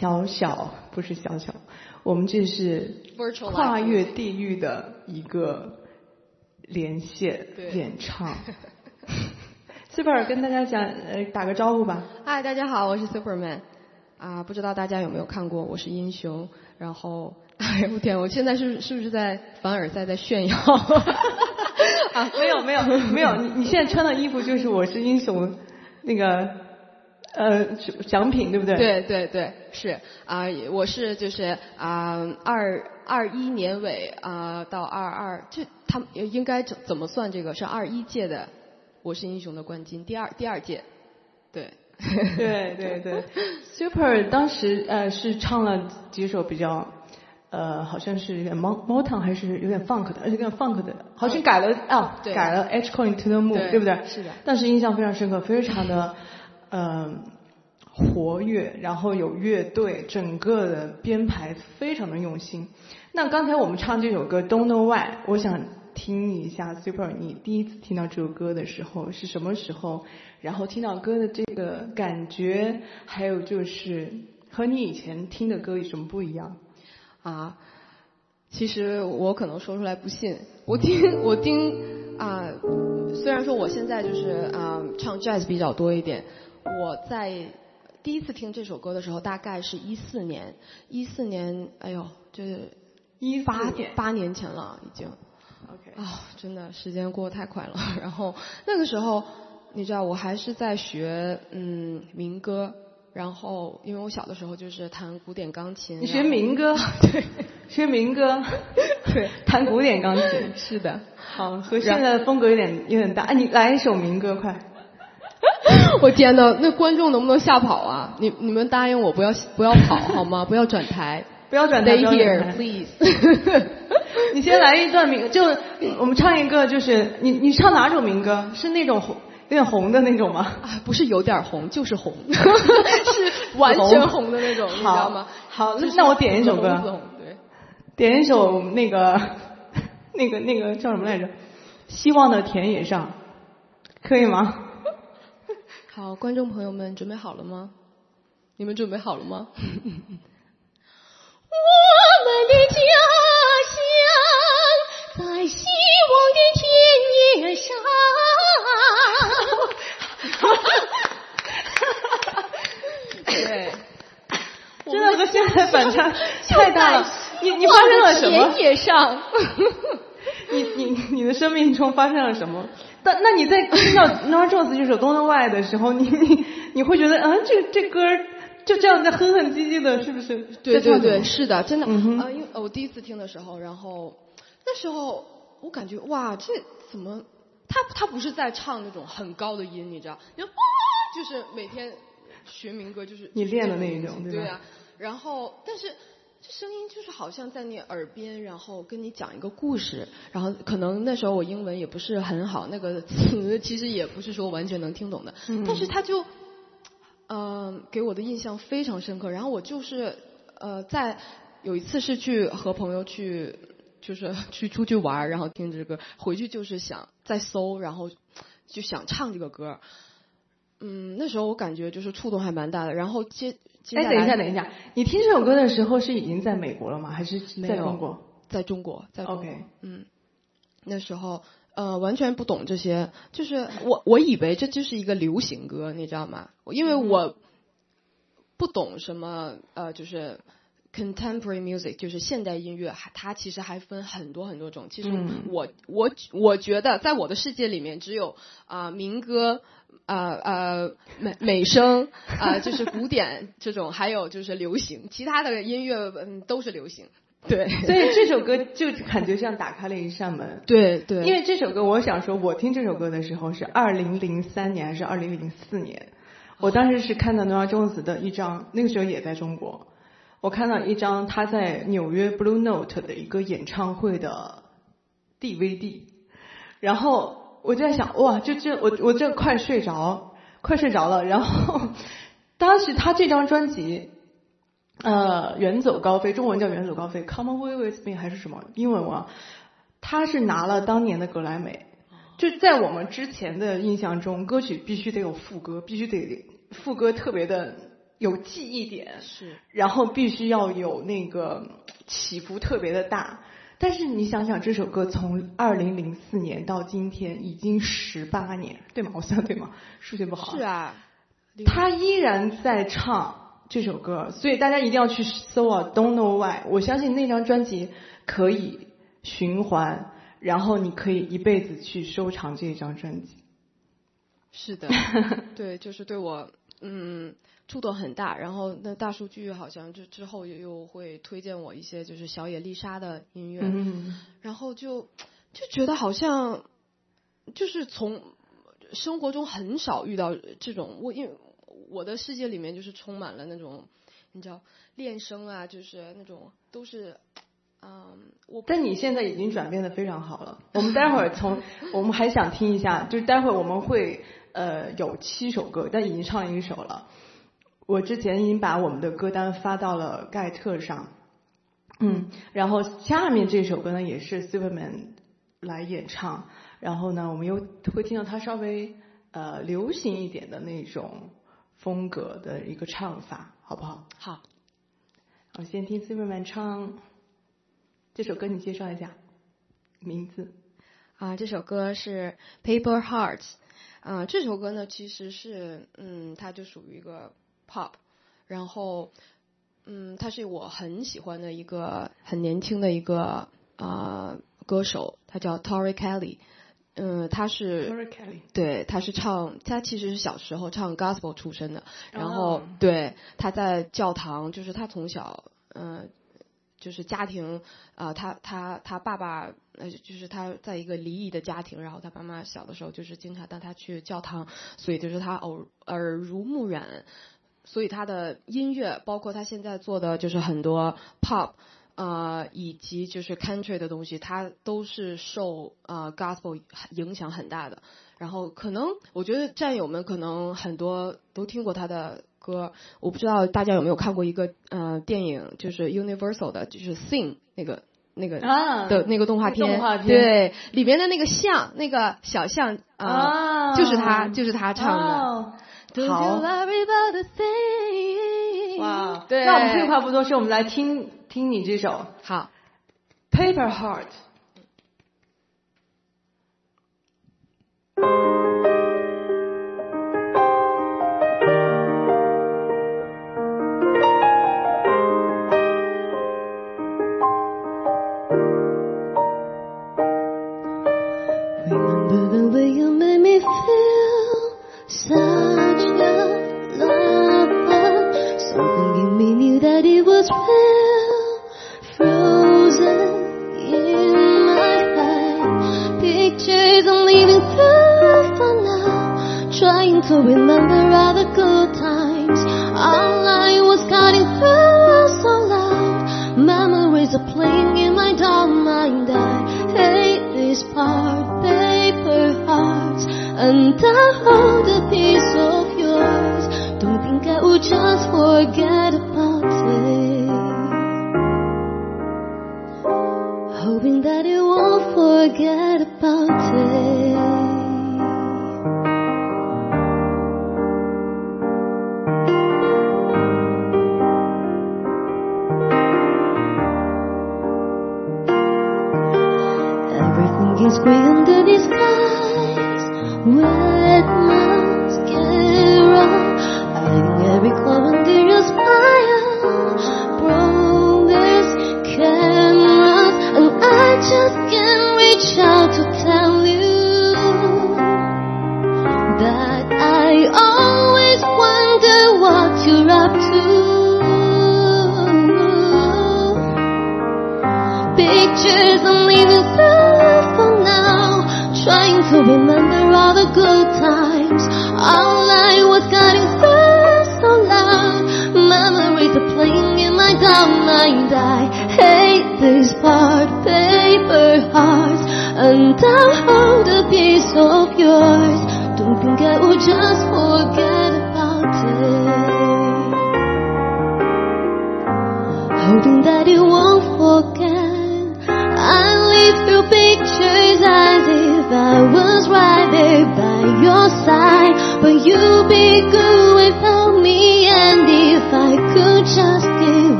小小不是小小，我们这是跨越地域的一个连线对演唱。Super 跟大家讲，呃，打个招呼吧。嗨，大家好，我是 Superman。啊，不知道大家有没有看过《我是英雄》？然后，哎呦我天，我现在是是不是在凡尔赛在炫耀？啊，没有没有没有，你你现在穿的衣服就是我是英雄那个呃奖品，对不对？。对对对，是啊、我是就是啊二二一年尾啊、到二二，这他们应该怎怎么算这个？是二一届的《我是英雄》的冠军，第二第二届，对。对对对，Super 当时呃是唱了几首比较呃好像是有点 Mo Motown 还是有点 Funk 的，而且有点 Funk 的，好像改了啊对改了 H Coin to the Moon 对对不对？是的当时印象非常深刻，非常的呃活跃，然后有乐队，整个的编排非常的用心。那刚才我们唱这首歌 Don't Know Why，我想听一下 Super，你第一次听到这首歌的时候是什么时候？然后听到歌的这个感觉，还有就是和你以前听的歌有什么不一样？啊，其实我可能说出来不信，我听我听啊、虽然说我现在就是啊、唱 jazz 比较多一点，我在第一次听这首歌的时候，大概是一四年，一四年，哎呦，这一八年八年前了，已经。，OK，啊、真的时间过得太快了。然后那个时候，你知道，我还是在学嗯民歌。然后，因为我小的时候就是弹古典钢琴。你学民歌，对，学民歌，对，弹古典钢琴，是的。好，和现在的风格有点有点大。哎，你来一首民歌，快！我天呐，那观众能不能吓跑啊？你你们答应我不要不要跑好吗？不要转台。不要转台 Stay here, please。你先来一段民，就我们唱一个，就是你你唱哪种民歌？是那种红有点红的那种吗？啊，不是有点红，就是红，是完全红的那种，你知道吗？好，那那我点一首歌，对。点一首那个那个那个叫什么来着？希望的田野上，可以吗？好，观众朋友们准备好了吗？你们准备好了吗？我们的家乡在希望的田野上。对，真的和现在反差太大了。你你发生了什么？田野上，你你你的生命中发生了什么？但那你在听到 Nora Jones 这首《Don't Know Why》的时候，你你你会觉得啊，这这歌就这样在哼哼唧唧的，是不是？对对对，是的，真的。嗯哼啊，因为呃我第一次听的时候，然后那时候我感觉哇，这怎么？他他不是在唱那种很高的音，你知道？你说哇，就是每天学民歌，就是你练的那一种对吧对啊。然后，但是这声音就是好像在你耳边，然后跟你讲一个故事。然后可能那时候我英文也不是很好，那个词其实也不是说完全能听懂的，但是他就，呃，给我的印象非常深刻。然后我就是呃，在有一次是去和朋友去，就是去出去玩，然后听这歌，回去就是想再搜，然后就想唱这个歌。嗯，那时候我感觉就是触动还蛮大的。然后接接哎，等一下，等一下，你听这首歌的时候是已经在美国了吗？还是在中国？在中国，在中国 OK 嗯，那时候呃完全不懂这些，就是我我以为这就是一个流行歌，你知道吗？因为我不懂什么呃，就是 contemporary music，就是现代音乐，还它其实还分很多很多种。其实嗯我、我我觉得在我的世界里面，只有啊、民歌。呃呃，美美声啊、就是古典这种，还有就是流行，其他的音乐嗯都是流行，对。所以这首歌就感觉像打开了一扇门。对对，因为这首歌，我想说，我听这首歌的时候是二零零三年还是二零零四年？我当时是看到 Nora Jones 的一张，那个时候也在中国，我看到一张他在纽约 Blue Note 的一个演唱会的 DVD，然后我就在想，哇，就这我我这快睡着，快睡着了。然后 当时他这张专辑，呃，远走高飞，中文叫远走高飞，Come Away with Me 还是什么英文啊？他是拿了当年的格莱美。就在我们之前的印象中，歌曲必须得有副歌，必须得副歌特别的有记忆点，是然后必须要有那个起伏特别的大。但是你想想，这首歌从二零零四年到今天已经十八年，对吗？我算对吗？数学不好。是啊，他依然在唱这首歌，所以大家一定要去搜啊，Don't Know Why。我相信那张专辑可以循环，然后你可以一辈子去收藏这张专辑。是的，对，就是对我嗯触动很大。然后那大数据好像就之后又会推荐我一些就是小野丽莎的音乐，嗯，然后就就觉得好像就是从生活中很少遇到这种我因为我的世界里面就是充满了那种你知道练声啊，就是那种都是嗯我但你现在已经转变的非常好了。我们待会儿从，我们还想听一下，就是待会儿我们会呃有七首歌，但已经唱了一首了。我之前已经把我们的歌单发到了盖特上，嗯，然后下面这首歌呢也是 Superman 来演唱，然后呢我们又会听到他稍微呃流行一点的那种风格的一个唱法，好不好？好。我先听 Superman 唱这首歌，你介绍一下名字。啊，这首歌是 Paper Hearts，啊，这首歌呢其实是，嗯，它就属于一个 pop，然后，嗯，他是我很喜欢的一个很年轻的一个啊、歌手，他叫 Tori Kelly，嗯，他是 Tori Kelly，对，他是唱，他其实是小时候唱 gospel 出身的，然后、哦。对他在教堂，就是他从小，嗯、就是家庭啊、他他他爸爸呃，就是他在一个离异的家庭，然后他妈妈小的时候就是经常带他去教堂，所以就是他偶耳濡目染，所以他的音乐，包括他现在做的就是很多 pop。呃，以及就是 country 的东西，他都是受呃 gospel 影响很大的。然后可能我觉得战友们可能很多都听过他的歌，我不知道大家有没有看过一个呃电影，就是 Universal 的，就是 Sing 那个那个啊的那个动画片，动画片对里面的那个象，那个小象啊、啊就是他就是他唱的。好哇，对，那我们废话不多说，我们来听听你这首好。《Paper Heart》。To remember all the good times. Line was cutting through so loud. Memories are playing in my dumb mind. I hate this part, paper hearts, and I hold a piece of yours. Don't think I would just forget about it. Hoping that you won't forget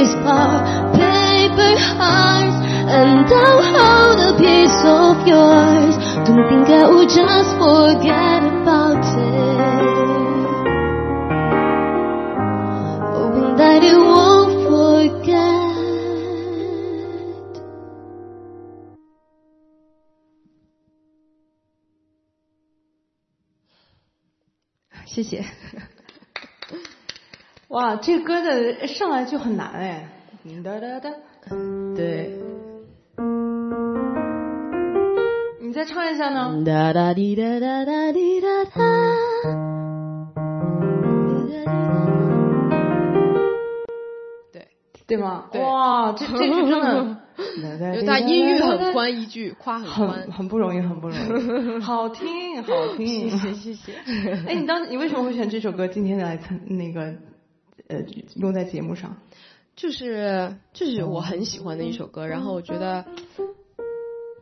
this part, paper hearts, and I'll hold a piece of yours. Don't think I would just forget about it. Hoping that it won't forget. 谢谢。哇，这歌的上来就很难哎，哒哒哒，对。你再唱一下呢？哒哒滴哒哒哒滴哒哒。对，对吗？对哇，这这句真的，因为它音域很宽，一句夸很很宽。很不容易，很不容易，好听，好听。谢谢谢谢。哎，你当你为什么会选这首歌今天来参那个呃用在节目上？就是就是我很喜欢的一首歌，然后我觉得，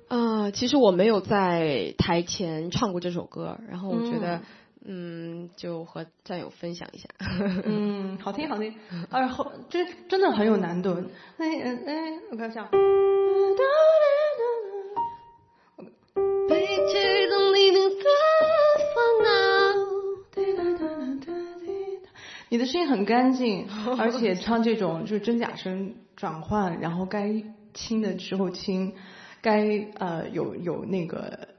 啊、其实我没有在台前唱过这首歌，然后我觉得，嗯就和战友分享一下。嗯，好听好听，而后这真的很有难度。哎哎哎，我看一下。你的声音很干净，而且唱这种就是真假声转换，然后该轻的时候轻，该呃有有那个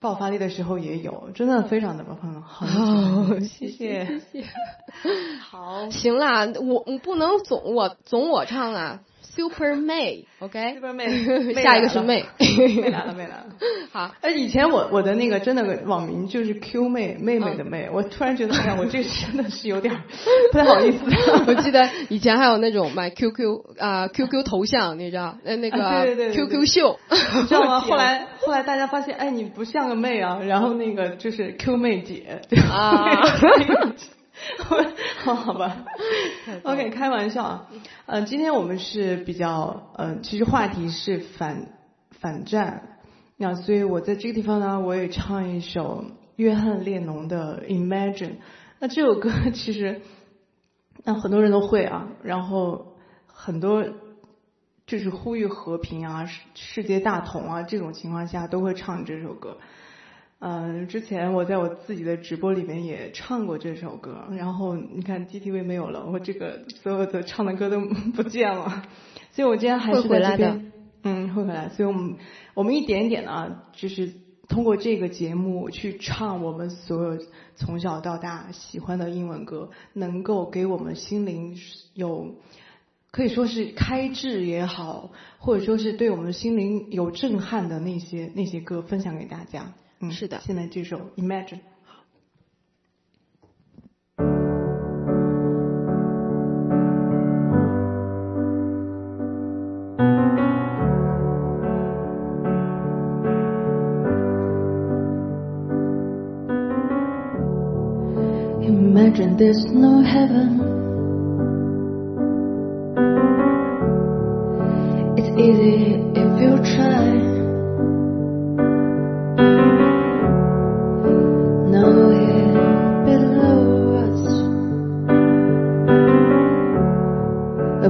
爆发力的时候也有，真的非常的棒很好，谢谢。谢谢 好。行啦，我我不能总我总我唱啊，Super May，OK，、，Super 妹，下一个是妹。妹来了，妹来了。好，哎，以前我我的那个真的网名就是 Q 妹妹妹的妹，我突然觉得，哎呀，我这个真的是有点儿不太好意思。我记得以前还有那种买 QQ 啊、QQ 头像，你知道，呃那个啊对对对对 QQ 秀，你知道吗？后来后来大家发现，哎，你不像个妹啊，然后那个就是 Q 妹姐。啊好 好吧，OK，开玩笑啊。呃，今天我们是比较呃，其实话题是反反战，那所以我在这个地方呢，我也唱一首约翰列侬的《Imagine》。那这首歌其实那很多人都会啊，然后很多就是呼吁和平啊、世世界大同啊这种情况下都会唱这首歌。嗯，之前我在我自己的直播里面也唱过这首歌，然后你看 GTV 没有了，我这个所有的唱的歌都 不见了，所以我今天还是在这边，嗯，会回来。所以我们我们一点一点啊，就是通过这个节目去唱我们所有从小到大喜欢的英文歌，能够给我们心灵有可以说是开智也好，或者说是对我们心灵有震撼的那些那些歌分享给大家。嗯，是的。现在这首《Imagine》。Imagine there's no heaven. It's easy if you try.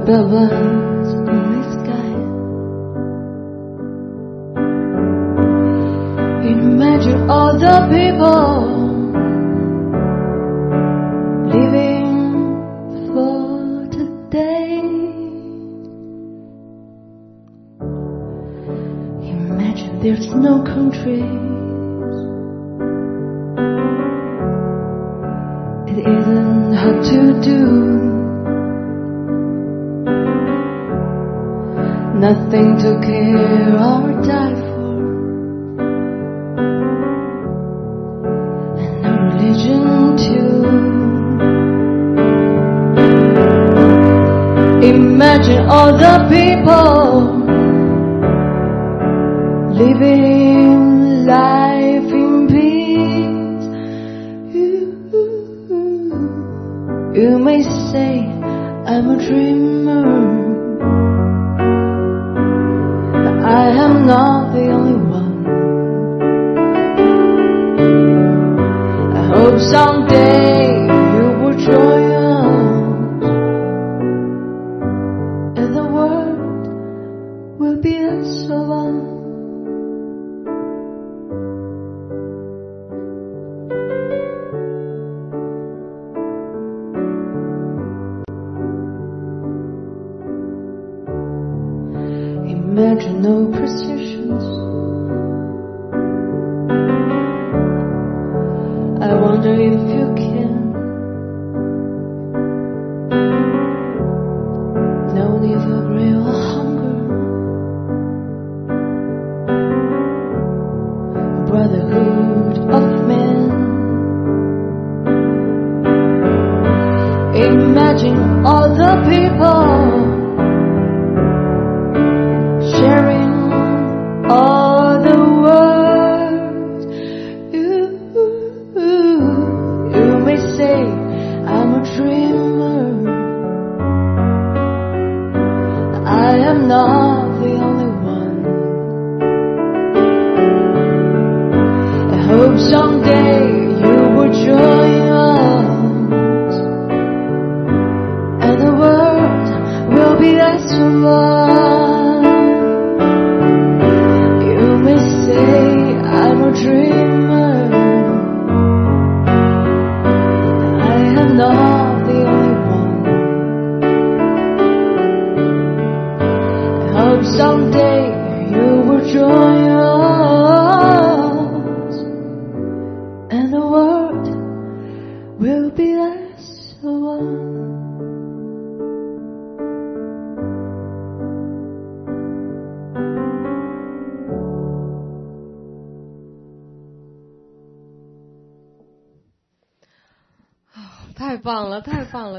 Us in the sky. Imagine all the people living for today. Imagine there's no countries. It isn't hard to do. Nothing to care or die for, and no religion too. Imagine all the people living life in peace. You, you may say I'm a dreamer. Not the only one. I hope someday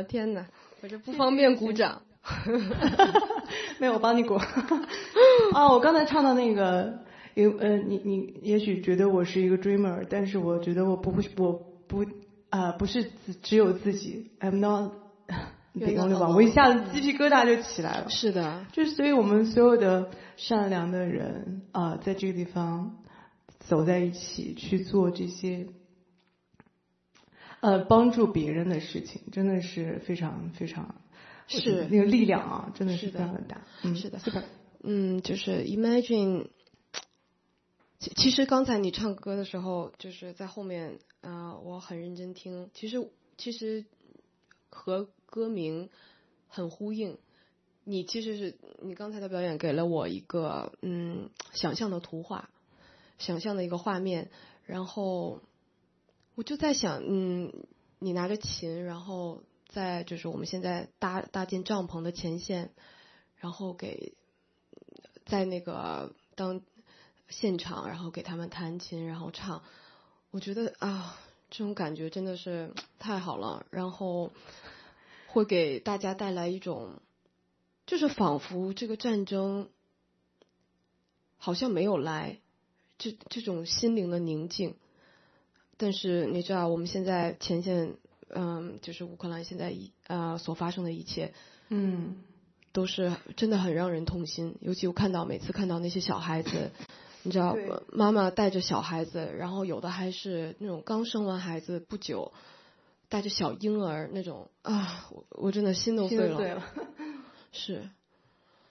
天哪，我这不方便鼓掌。没有，我帮你鼓。啊，我刚才唱的那个，有呃，你你也许觉得我是一个 dreamer，但是我觉得我不会，我不啊、不是只只有自己，I'm not the You're not only one。我一下子鸡皮疙瘩就起来了。是的，就是所以我们所有的善良的人啊、在这个地方走在一起去做这些呃帮助别人的事情，真的是非常非常是那个力量啊，真的是是的非常的大。嗯，是的 super。嗯，就是 imagine，其其实刚才你唱歌的时候，就是在后面，呃，我很认真听。其实其实和歌名很呼应。你其实是你刚才的表演给了我一个嗯想象的图画，想象的一个画面。然后我就在想，嗯，你拿着琴，然后在就是我们现在搭搭建帐篷的前线，然后给在那个当。现场，然后给他们弹琴，然后唱，我觉得啊，这种感觉真的是太好了。然后会给大家带来一种，就是仿佛这个战争好像没有来，这这种心灵的宁静。但是你知道，我们现在前线，嗯，就是乌克兰现在一啊所发生的一切，嗯，都是真的很让人痛心。尤其我看到每次看到那些小孩子。你知道，妈妈带着小孩子，然后有的还是那种刚生完孩子不久，带着小婴儿那种啊，我我真的心都碎了。是，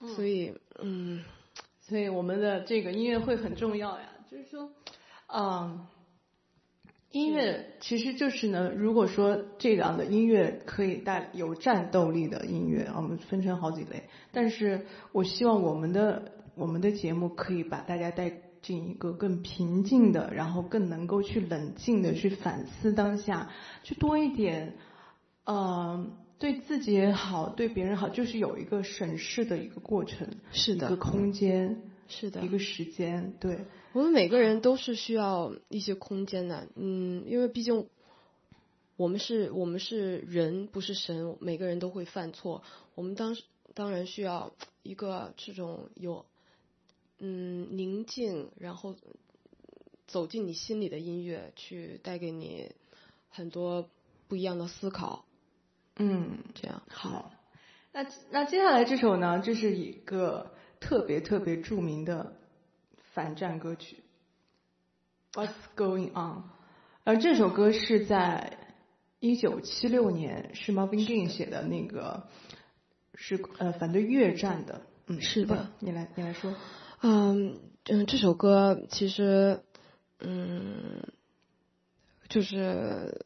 所以嗯，所以我们的这个音乐会很重要呀。就是说，嗯，音乐其实就是呢，如果说这样的音乐可以带有战斗力的音乐，我们分成好几类。但是我希望我们的。我们的节目可以把大家带进一个更平静的，然后更能够去冷静的去反思当下，去多一点，嗯，对自己也好，对别人好，就是有一个审视的一个过程，是的，一个空间，是的，一个时间，对。我们每个人都是需要一些空间的，嗯，因为毕竟我们是我们是人，不是神，每个人都会犯错，我们当当然需要一个这种有。嗯，宁静，然后走进你心里的音乐，去带给你很多不一样的思考。嗯，这样好。那那接下来这首呢，这是一个特别特别著名的反战歌曲。What's going on？而这首歌是在一九七六年，是 Marvin Gaye 写的那个，是呃反对越战的。嗯，是的。你来，你来说。嗯嗯，这首歌其实嗯，就是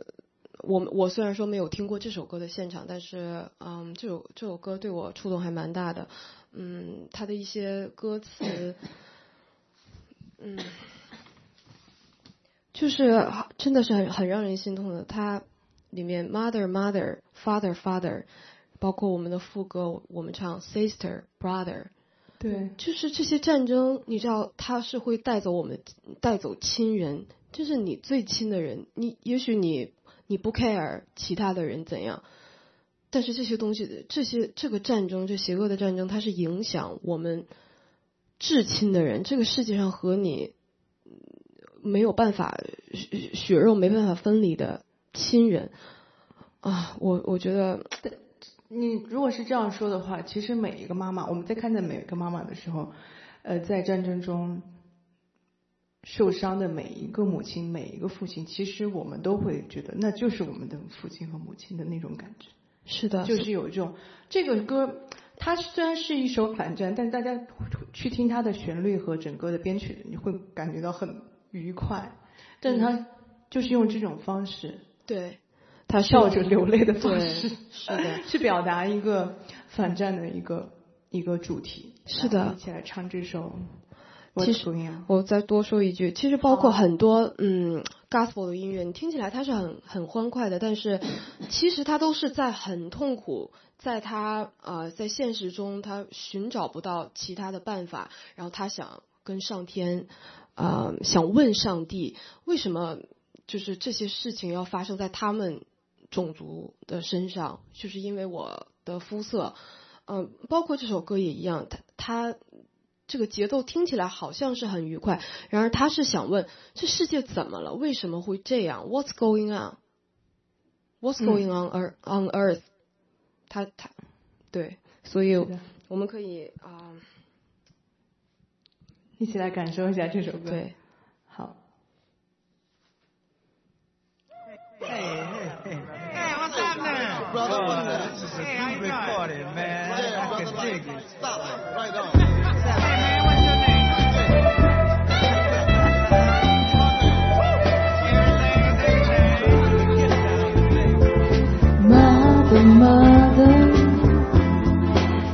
我我虽然说没有听过这首歌的现场，但是嗯，这首这首歌对我触动还蛮大的。嗯，他的一些歌词，嗯，就是真的是很很让人心痛的。他里面 mother mother father father，包括我们的副歌，我们唱 sister brother。对，就是这些战争，你知道，它是会带走我们，带走亲人，就是你最亲的人。你也许你你不 care 其他的人怎样，但是这些东西，这些这个战争，这邪恶的战争，它是影响我们至亲的人。这个世界上和你没有办法血血肉没办法分离的亲人啊，我我觉得。你如果是这样说的话，其实每一个妈妈，我们在看待每一个妈妈的时候，呃，在战争中受伤的每一个母亲、每一个父亲，其实我们都会觉得那就是我们的父亲和母亲的那种感觉。是的，就是有一种这个歌，它虽然是一首反战，但大家去听它的旋律和整个的编曲，你会感觉到很愉快。但是它就是用这种方式。对。他笑着流泪的方式，是的，去表达一个反战的一个一个主题。是的，一起来唱这首。其实我再多说一句，其实包括很多嗯，gospel 的音乐，你听起来它是很很欢快的，但是 其实他都是在很痛苦，在他呃在现实中他寻找不到其他的办法，然后他想跟上天啊想问上帝为什么就是这些事情要发生在他们。种族的身上，就是因为我的肤色，嗯，包括这首歌也一样，它它这个节奏听起来好像是很愉快，然而他是想问这世界怎么了？为什么会这样？What's going on？What's going on on Earth？他他对，所以我们可以啊一起来感受一下这首歌。对，好。brother. Oh, this is a hey, good recording, man. Yeah, I can dig it. Stop it. Right on.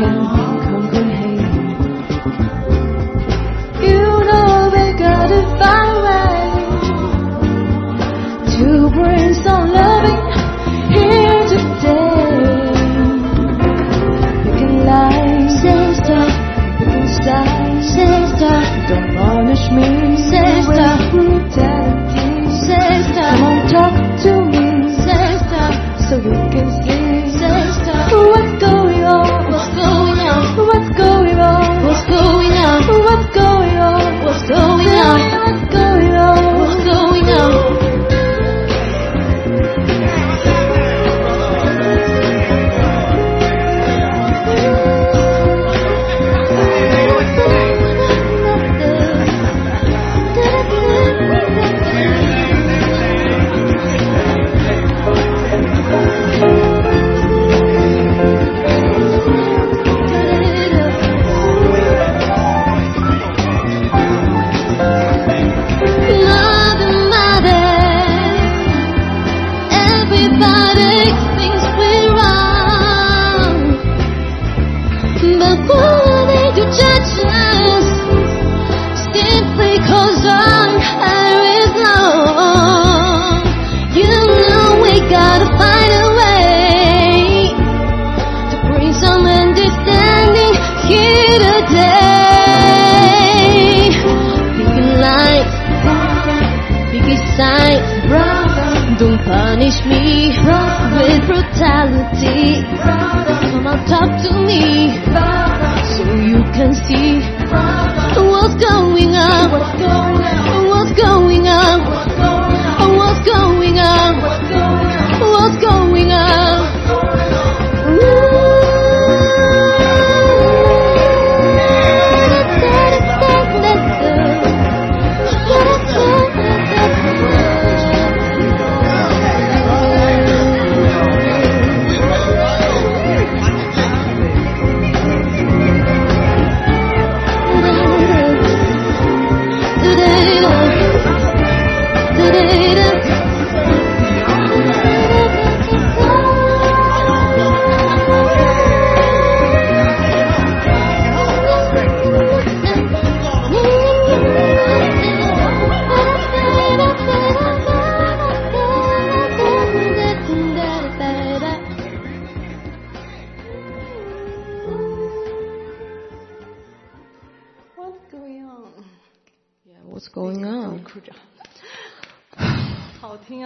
him.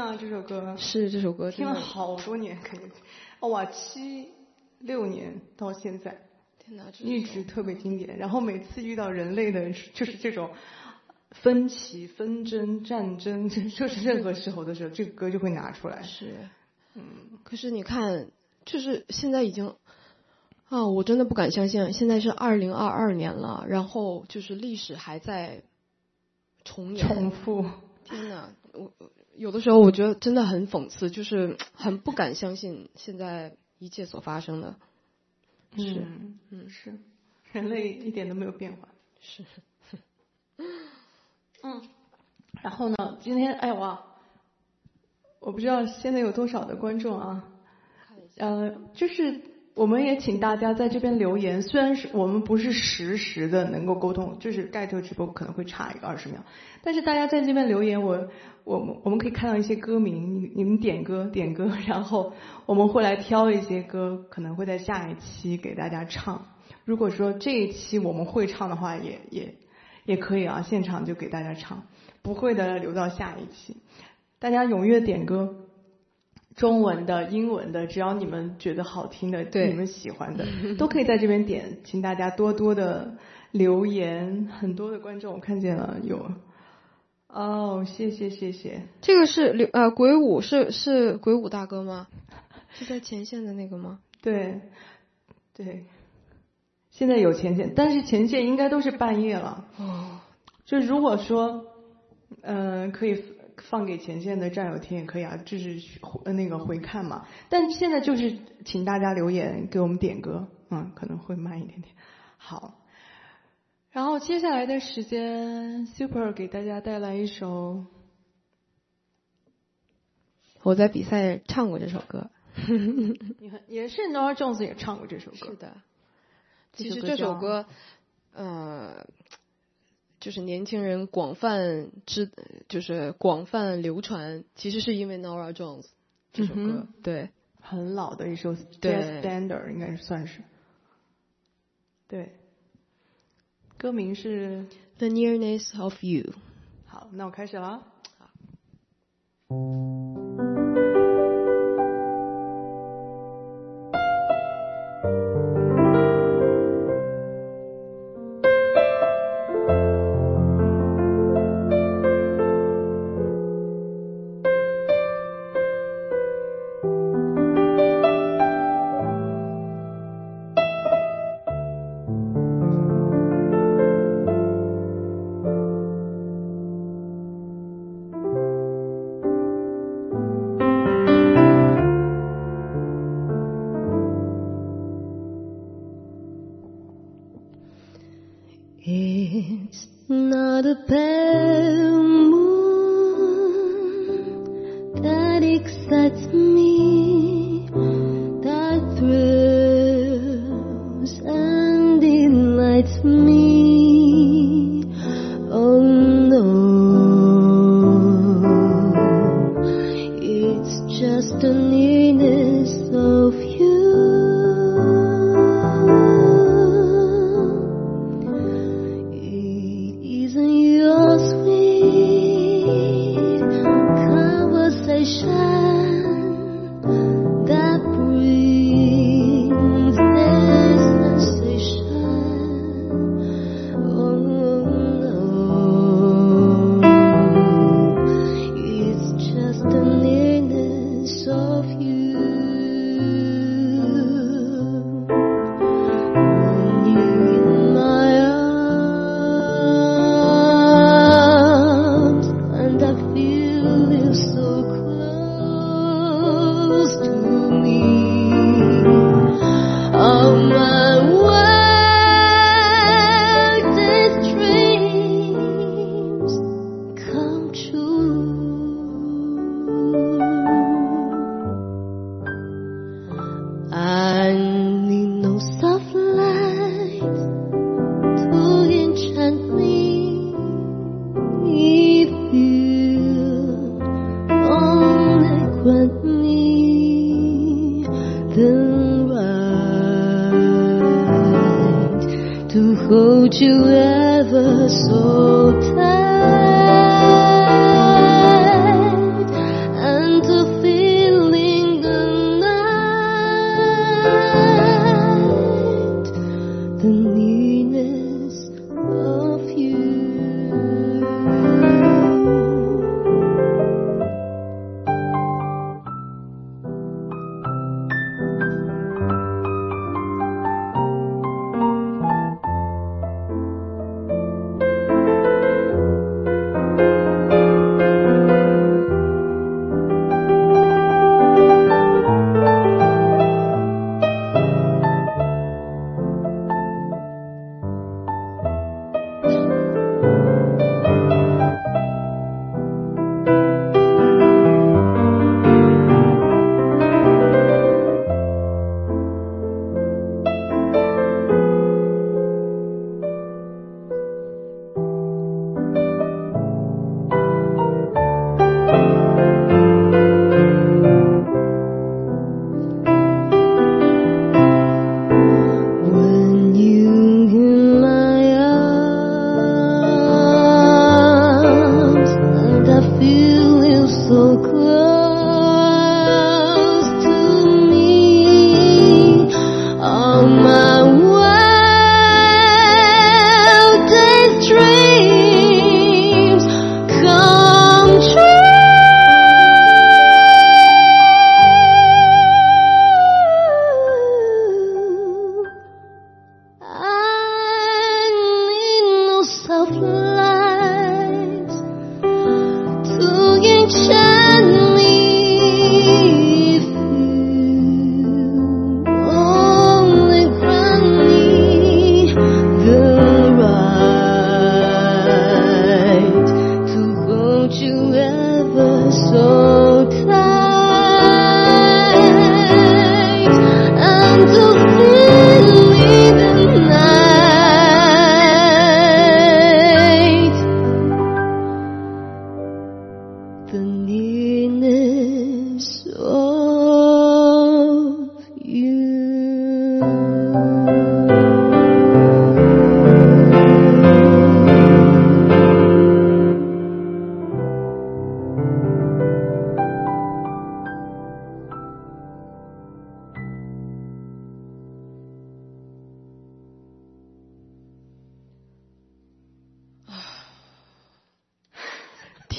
啊，这首歌。是这首歌听了，好多年，肯定。哦哇，七六年到现在，天哪，一直特别经典。然后每次遇到人类的，就是这种分歧、纷争、战争，就是任何时候的时候，这个歌就会拿出来。是，嗯，可是你看，就是现在已经，啊，我真的不敢相信，现在是二零二二年了，然后就是历史还在重演，重复。天哪，我有的时候我觉得真的很讽刺，就是 很不敢相信现在一切所发生的，是嗯嗯。是，人类一点都没有变化。是，嗯，然后呢，今天哎哇，我不知道现在有多少的观众啊，呃，就是我们也请大家在这边留言，虽然是我们不是实时的能够沟通，就是盖特直播可能会差一个二十秒，但是大家在这边留言，我我们我们可以看到一些歌名，你你们点歌点歌，然后我们会来挑一些歌，可能会在下一期给大家唱。如果说这一期我们会唱的话，也也也可以啊，现场就给大家唱，不会的留到下一期。大家踊跃点歌，中文的、英文的，只要你们觉得好听的、对你们喜欢的，都可以在这边点。请大家多多的留言，很多的观众我看见了有，哦，谢谢谢谢。这个是刘呃鬼舞是是鬼舞大哥吗？是在前线的那个吗？对，对，现在有前线，但是前线应该都是半夜了。哦，就如果说，嗯、可以放给前线的战友听也可以啊，就是呃那个回看嘛。但现在就是请大家留言给我们点歌，嗯，可能会慢一点点。好，然后接下来的时间，Super 给大家带来一首，我在比赛唱过这首歌。你看也是 Nora Jones 也唱过这首歌，是的，其实这首歌，呃，就是年轻人广泛知，就是广泛流传，其实是因为 Nora Jones 这首歌。嗯对，很老的一首对 jazz standard，应该是算是。对，歌名是 The Nearness of You。好，那我开始了啊。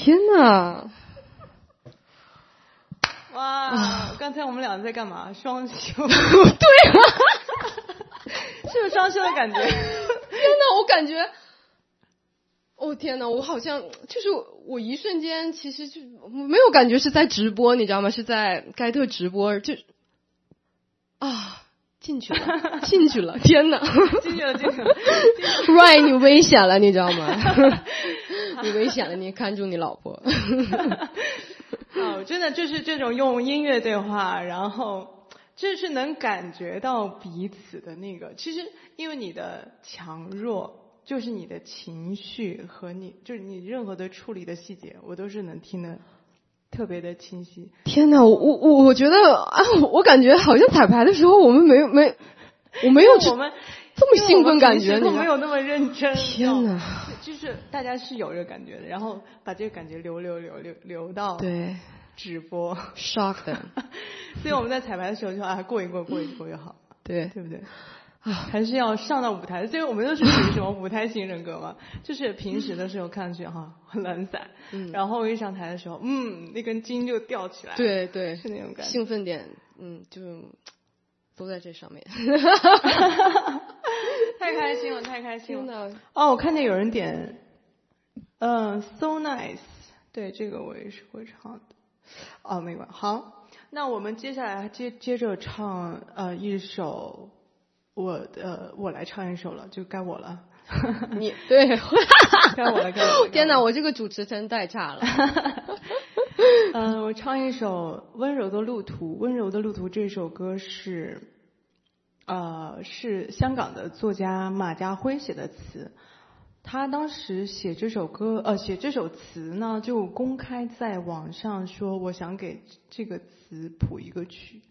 天哪！哇，刚才我们俩在干嘛？双休。对啊，是不是双休的感觉？天哪，我感觉，哦天哪，我好像就是我一瞬间其实就没有感觉是在直播，你知道吗？是在盖特直播，就啊进去了，进去了，天哪！进去了，进去了。Ryan，你危险了，你知道吗？你危险了，你看住你老婆。哦，真的就是这种用音乐对话，然后就是能感觉到彼此的那个。其实因为你的强弱，就是你的情绪和你就是你任何的处理的细节，我都是能听得特别的清晰。天哪，我我我我觉得啊，我感觉好像彩排的时候我们没有没，我没有我们这么兴奋感觉，都你没有那么认真。天哪！就是大家是有这个感觉的，然后把这个感觉留留留留留到对直播，shock 的。所以我们在彩排的时候就啊过一过过一过就好，对对不对？啊，还是要上到舞台，所以我们都是属于什么舞台型人格嘛？就是平时的时候看上去哈很懒散，嗯然后一上台的时候，嗯，那根筋就吊起来，，对对，是那种感觉。兴奋点，嗯，就都在这上面。太开心了，太开心了！哦，我看见有人点，嗯、s o nice，对，这个我也是会唱的。哦，没关好，那我们接下来接接着唱呃一首，我呃我来唱一首了，就该我了。你 对，该我了，该我了。天哪，哪！我这个主持真太差了。嗯、我唱一首《温柔的路途》。《温柔的路途》这首歌是，呃，是香港的作家马家辉写的词。他当时写这首歌，呃，写这首词呢，就公开在网上说，我想给这个词谱一个曲。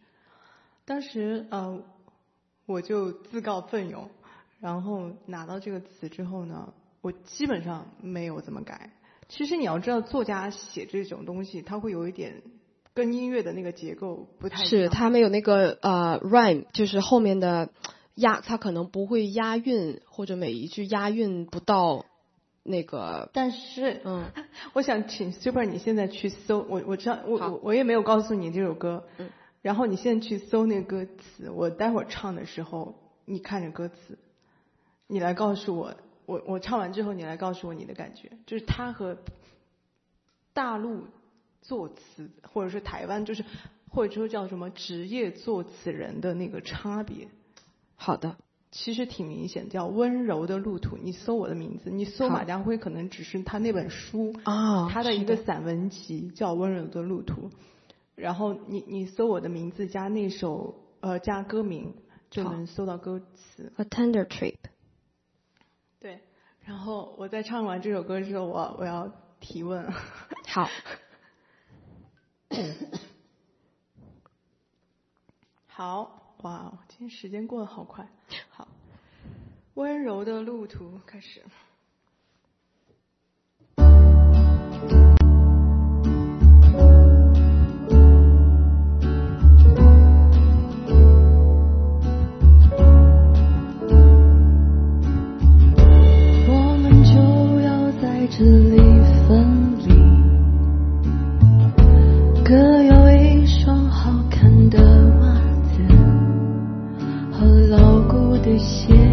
当时，呃，我就自告奋勇，然后拿到这个词之后呢，我基本上没有怎么改。其实你要知道，作家写这种东西，他会有一点跟音乐的那个结构不太一样。是它没有那个呃 rhyme，就是后面的押，它可能不会押韵，或者每一句押韵不到那个，但是，嗯，我想请 Super 你现在去搜，我我知道，我我我也没有告诉你这首歌，嗯，然后你现在去搜那个歌词，我待会儿唱的时候，你看着歌词，你来告诉我，我我唱完之后，你来告诉我你的感觉，就是它和大陆作词，或者是台湾，就是或者说叫什么职业作词人的那个差别。好的，其实挺明显，叫温柔的路途。你搜我的名字，你搜马家辉，可能只是他那本书啊他的一个散文集叫《温柔的路途》。然后你你搜我的名字加那首呃加歌名，就能搜到歌词。A tender trip，对，然后我在唱完这首歌之后，我我要提问。好，好，哇，今天时间过得好快。好，温柔的路途开始。我们就要在这里分些。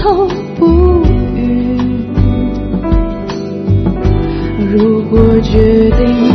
头不语。如果决定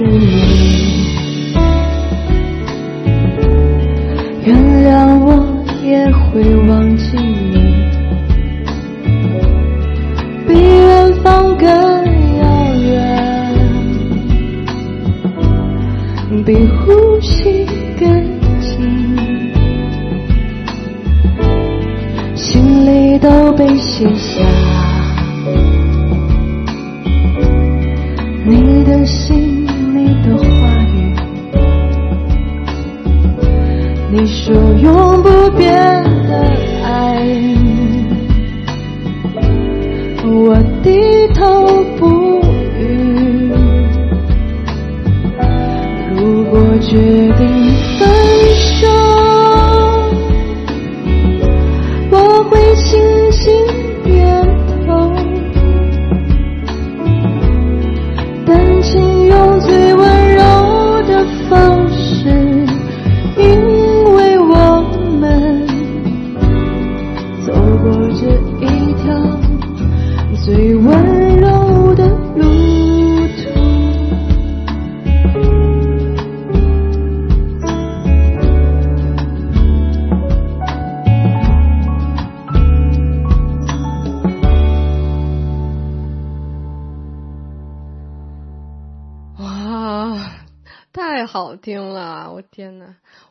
You.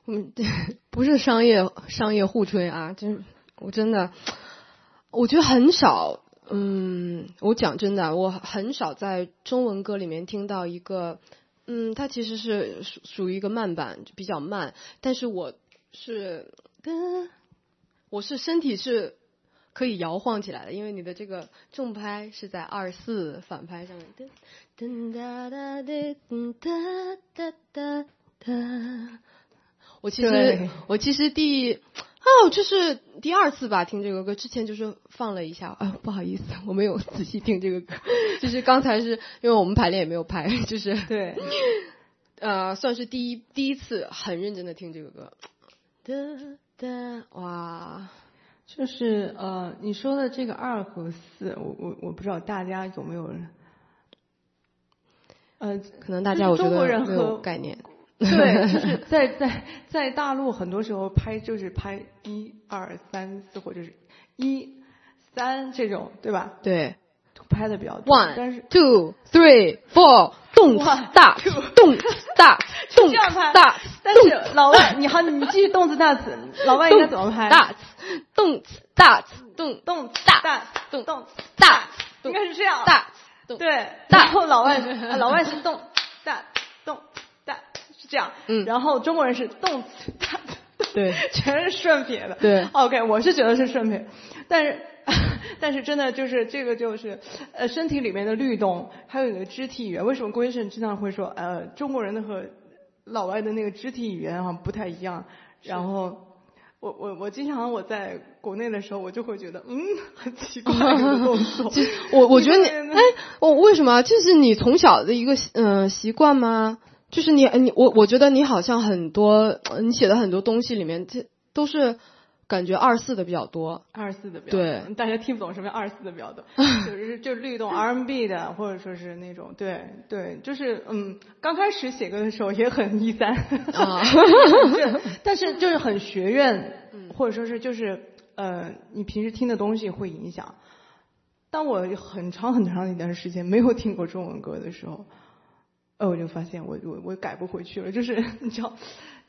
嗯对不是商业商业互吹啊真我真的我觉得很少嗯我讲真的我很少在中文歌里面听到一个嗯它其实是属属于一个慢版比较慢但是我是我是身体是可以摇晃起来的因为你的这个重拍是在二四反拍上面噔噔哒哒噔哒哒哒哒。我其实我其实第哦，就是第二次吧听这个歌，之前就是放了一下啊、不好意思，我没有仔细听这个歌，就是刚才是因为我们排练也没有排，就是 对，呃，算是第一第一次很认真的听这个歌，哒哒哇。就是呃，你说的这个二和四，我我我不知道大家有没有，呃，可能大家我觉得没有概念。对，就是在在在大陆很多时候拍就是拍一二三四或者是一三这种，对吧？对拍的比较多，，one two three four，动大 动大动这样拍大，但是老外，你好，你继续动词大词，老外应该怎么拍？大动大动动大大动动大应该是这样。大动对，大然后老外啊老外是动这样，嗯然后中国人是动词大，对 全是顺撇的。对，OK，我是觉得是顺撇，但是 但是真的就是这个就是呃身体里面的律动，还有你的肢体语言。为什么郭医生经常会说呃中国人的和老外的那个肢体语言好像不太一样？然后我我我经常我在国内的时候，我就会觉得嗯很奇怪的动作。我我觉得你，你哎，我为什么？这是你从小的一个嗯、呃习惯吗？就是你你我我觉得你好像很多呃你写的很多东西里面，这都是感觉二四的比较多。二四的比较对多，大家听不懂什么叫二四的比较多，就是就律动 R&B 的，或者说是那种对对，就是嗯，刚开始写歌的时候也很一三，啊但是就是很学院，嗯或者说是就是呃，你平时听的东西会影响。当我很长很长一段时间没有听过中文歌的时候，呃，我就发现我我我改不回去了，就是 你知道，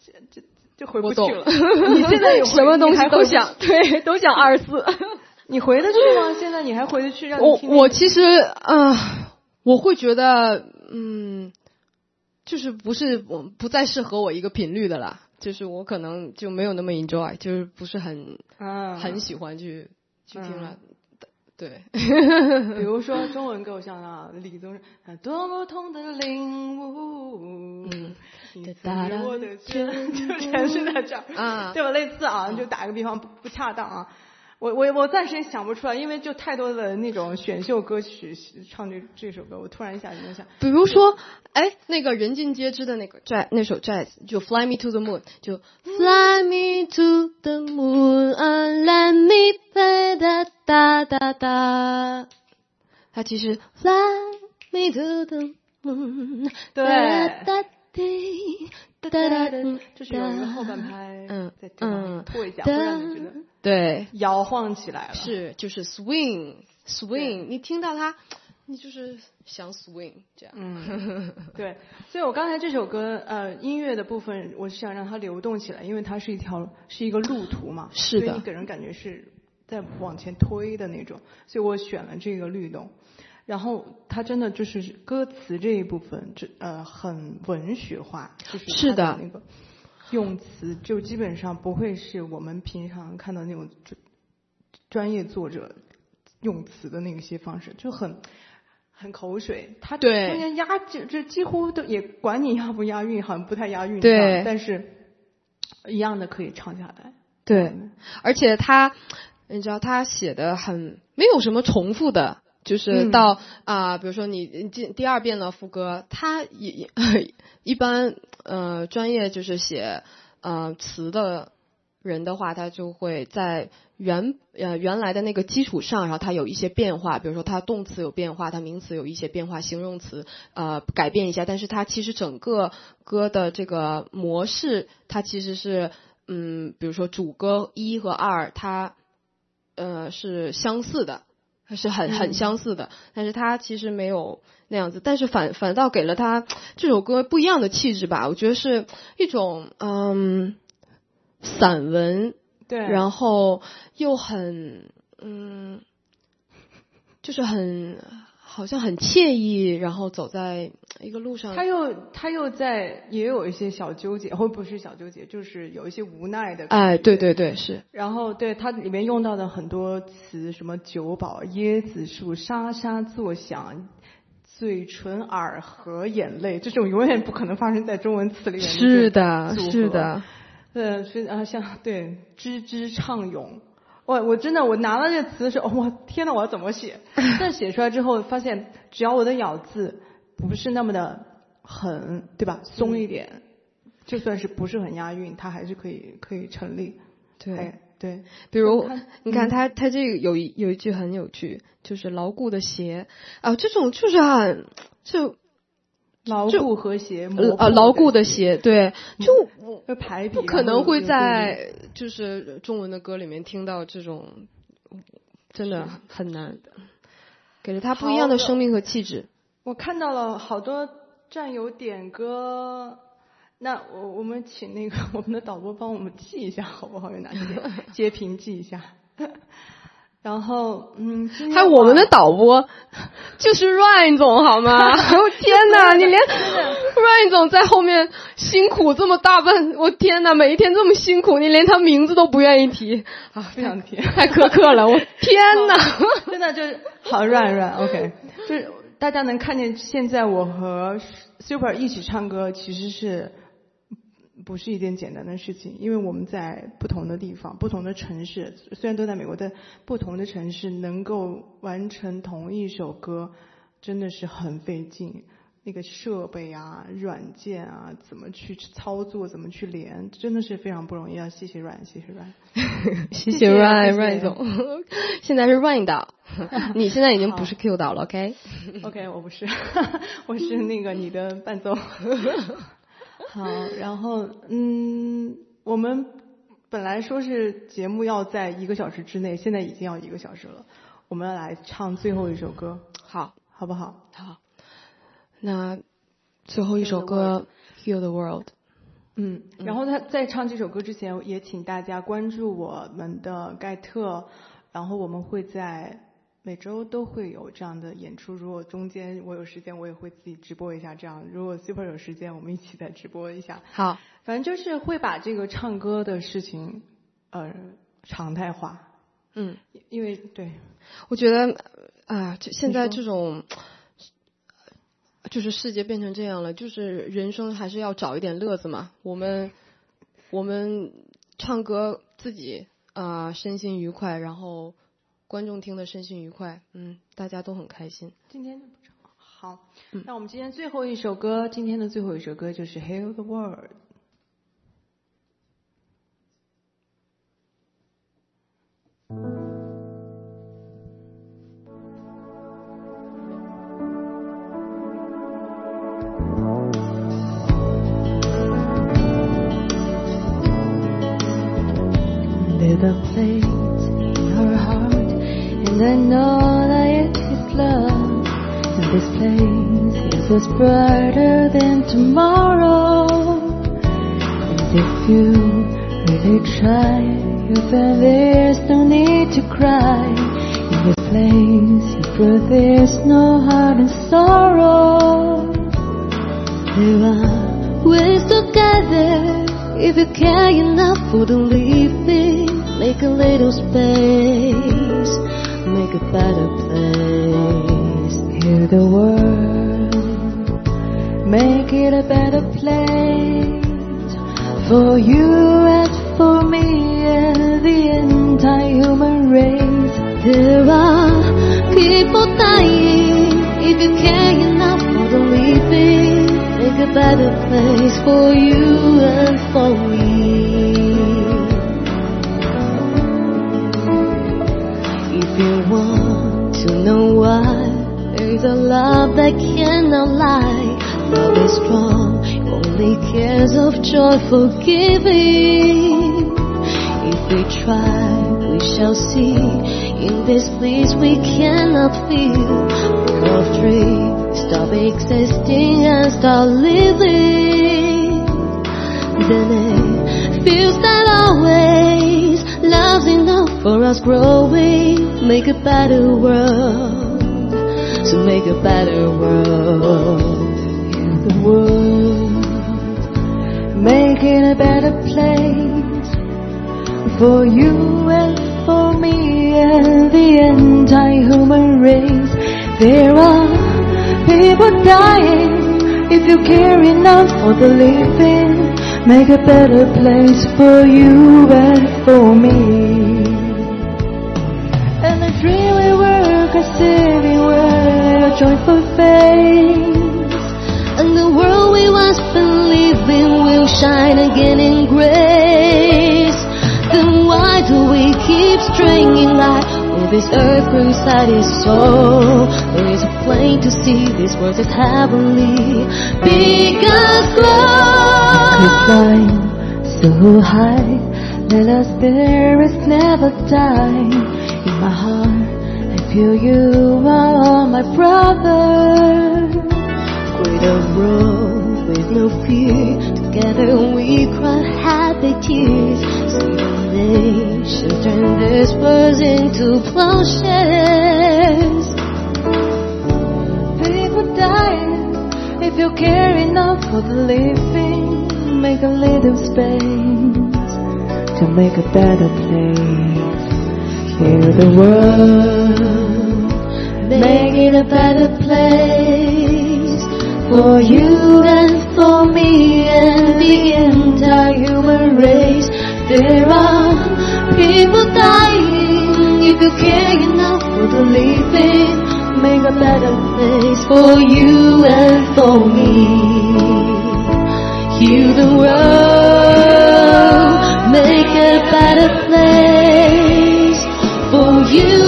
这这就回不去了。你现在有什么东西都想，对，都想二四。你回得去吗？现在你还回得去？让你我听那个我其实啊、呃我会觉得，嗯，就是不是我不再适合我一个频率的啦，就是我可能就没有那么 enjoy，就是不是很、啊，很喜欢去去听了。对，比如说 中文歌，我想啊，李宗盛啊，多么痛的领悟，嗯。你赐予我的全 就全是在这儿。啊对吧？类似啊，就打个比方，不不恰当啊。我我我暂时也想不出来，因为就太多的那种选秀歌曲唱这这首歌，我突然一下就想，比如说，哎，那个人尽皆知的那个 jazz 那首 jazz 就 Fly Me to the Moon，就 Fly Me to the Moon and let me play 哒哒哒哒，它其实 Fly Me to the Moon，对哒哒滴哒哒哒哒，就是有一个后半拍，嗯再嗯拖一下，会让你觉得对，摇晃起来了。是就是 swing swing，你听到它，你就是想 swing 这样。嗯，对，所以我刚才这首歌，呃，音乐的部分，我是想让它流动起来，因为它是一条是一个路途嘛，是的所以你给人感觉是在往前推的那种，所以我选了这个律动。然后他真的就是歌词这一部分，这呃很文学化，就是是的的那个用词就基本上不会是我们平常看到那种专专业作者用词的那些方式，就很很口水。他对中间押这这几乎都也管你押不押韵，好像不太押韵。对但是一样的可以唱下来。对，而且他，你知道他写的很没有什么重复的，就是嗯。到啊、比如说你你第第二遍的副歌，他也也 一般呃专业就是写呃词的人的话，他就会在原呃原来的那个基础上，然后它有一些变化，比如说它动词有变化，它名词有一些变化，形容词呃改变一下，但是它其实整个歌的这个模式，它其实是嗯，比如说主歌一和二，它呃是相似的，它是很很嗯。相似的，但是他其实没有那样子，但是反反倒给了他这首歌不一样的气质吧，我觉得是一种嗯散文，对，然后又很嗯，就是很好像很惬意，然后走在一个路上。他又他又在也有一些小纠结，或不是小纠结，就是有一些无奈的。哎，对对对，是然后对它里面用到的很多词，什么酒保、椰子树、沙沙作响、嘴唇、耳和眼泪，这种永远不可能发生在中文词里面。是的，是的，呃，非啊像对吱吱畅涌，我我真的我拿了这个词的时候，我天呐，我要怎么写？但写出来之后发现，只要我的咬字不是那么的狠，对吧？松一点，就算是不是很押韵，它还是可以可以成立。对哎对，比如看，你看他他这个有一有一句很有趣，就是牢固的鞋啊，这种就是很就牢固和谐，呃牢固的鞋，对，就排比，不可能会在就是中文的歌里面听到这种，真的很难，给了他不一样的生命和气质。我看到了好多战友点歌，那我我们请那个 我们的导播帮我们记一下好不好？有哪些截屏记一下。然后嗯，还有我们的导播就是 Ryan 总好吗？我天哪，你连 Ryan 总在后面辛苦这么大半，我天哪，每一天这么辛苦，你连他名字都不愿意提啊，非常提，太苛刻了，我 天哪！真的就是好 Ryan Ryan，OK，就是大家能看见现在我和 Super 一起唱歌，其实是不是一件简单的事情，因为我们在不同的地方、不同的城市，虽然都在美国但不同的城市，能够完成同一首歌，真的是很费劲。那个设备啊、软件啊，怎么去操作，怎么去连，真的是非常不容易。啊 谢谢 Ryan，。谢谢 Ryan 谢谢 Ryan 总，现在是 Ryan 导，你现在已经不是 Q 导了，OK？OK，我不是，我是那个你的伴奏。好，然后嗯，我们本来说是节目要在一个小时之内，现在已经要一个小时了。我们要来唱最后一首歌，好，好不好？好，那最后一首歌《Heal the World》。嗯，然后他在唱这首歌之前，也请大家关注我们的盖特，然后我们会在每周都会有这样的演出。如果中间我有时间，我也会自己直播一下。这样，如果 Super 有时间，我们一起再直播一下。好，反正就是会把这个唱歌的事情，呃，常态化。嗯，因为对，我觉得啊，这现在这种。就是世界变成这样了，就是人生还是要找一点乐子嘛。我们我们唱歌自己啊、身心愉快，然后观众听得身心愉快，嗯，大家都很开心。今天就不唱。好，那我们今天最后一首歌，今天的最后一首歌就是《Heal the World》。So make a better world. Heal the world. Make it a better place for you and for me and the entire human race. There are people dying if you care enough for the living. make a better place for you and for me. And the dream we work a city a joyful face, and the world we once believed in will shine again in grace. Then why do we keep stringing light when this earth grows inside its soul? There is a plain to see this world is heavenly because glow. We're flying so high, let our spirits never die. In my heart, feel you are my brothers. With a road with no fear, together we cry happy tears. Someday she'll turn this world into plowshares. People dying, if you care enough for the living, make a little space to make a better place. Heal the world, make it a better place for you and for me and the entire human race. There are people dying. You care enough for the living, make a better place for you and for me. Heal the world, make a better place for you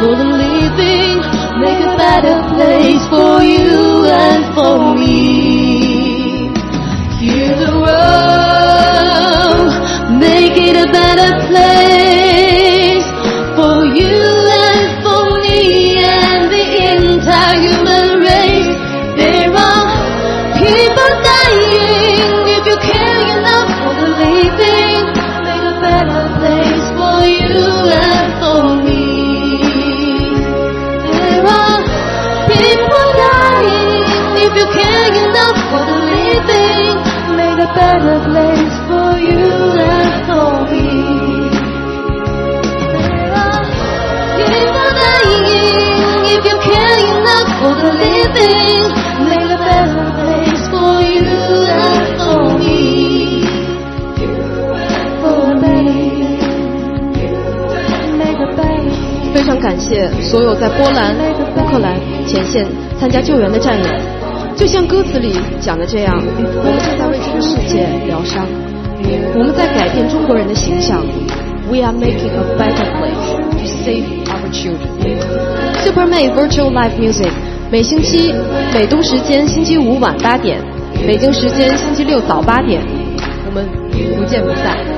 tudo better place for you and for me. There are people dying. If you care enough for the living, make a better place for you and for me. For me, make a better. 非常感谢所有在波兰、乌克兰前线参加救援的战友。就像歌词里讲的这样，我们正在世界疗伤，我们在改变中国人的形象。We are making a better place to save our children. Super May Virtual Live Music 每星期美东时间星期五晚八点，北京时间星期六早八点，我们不见不散。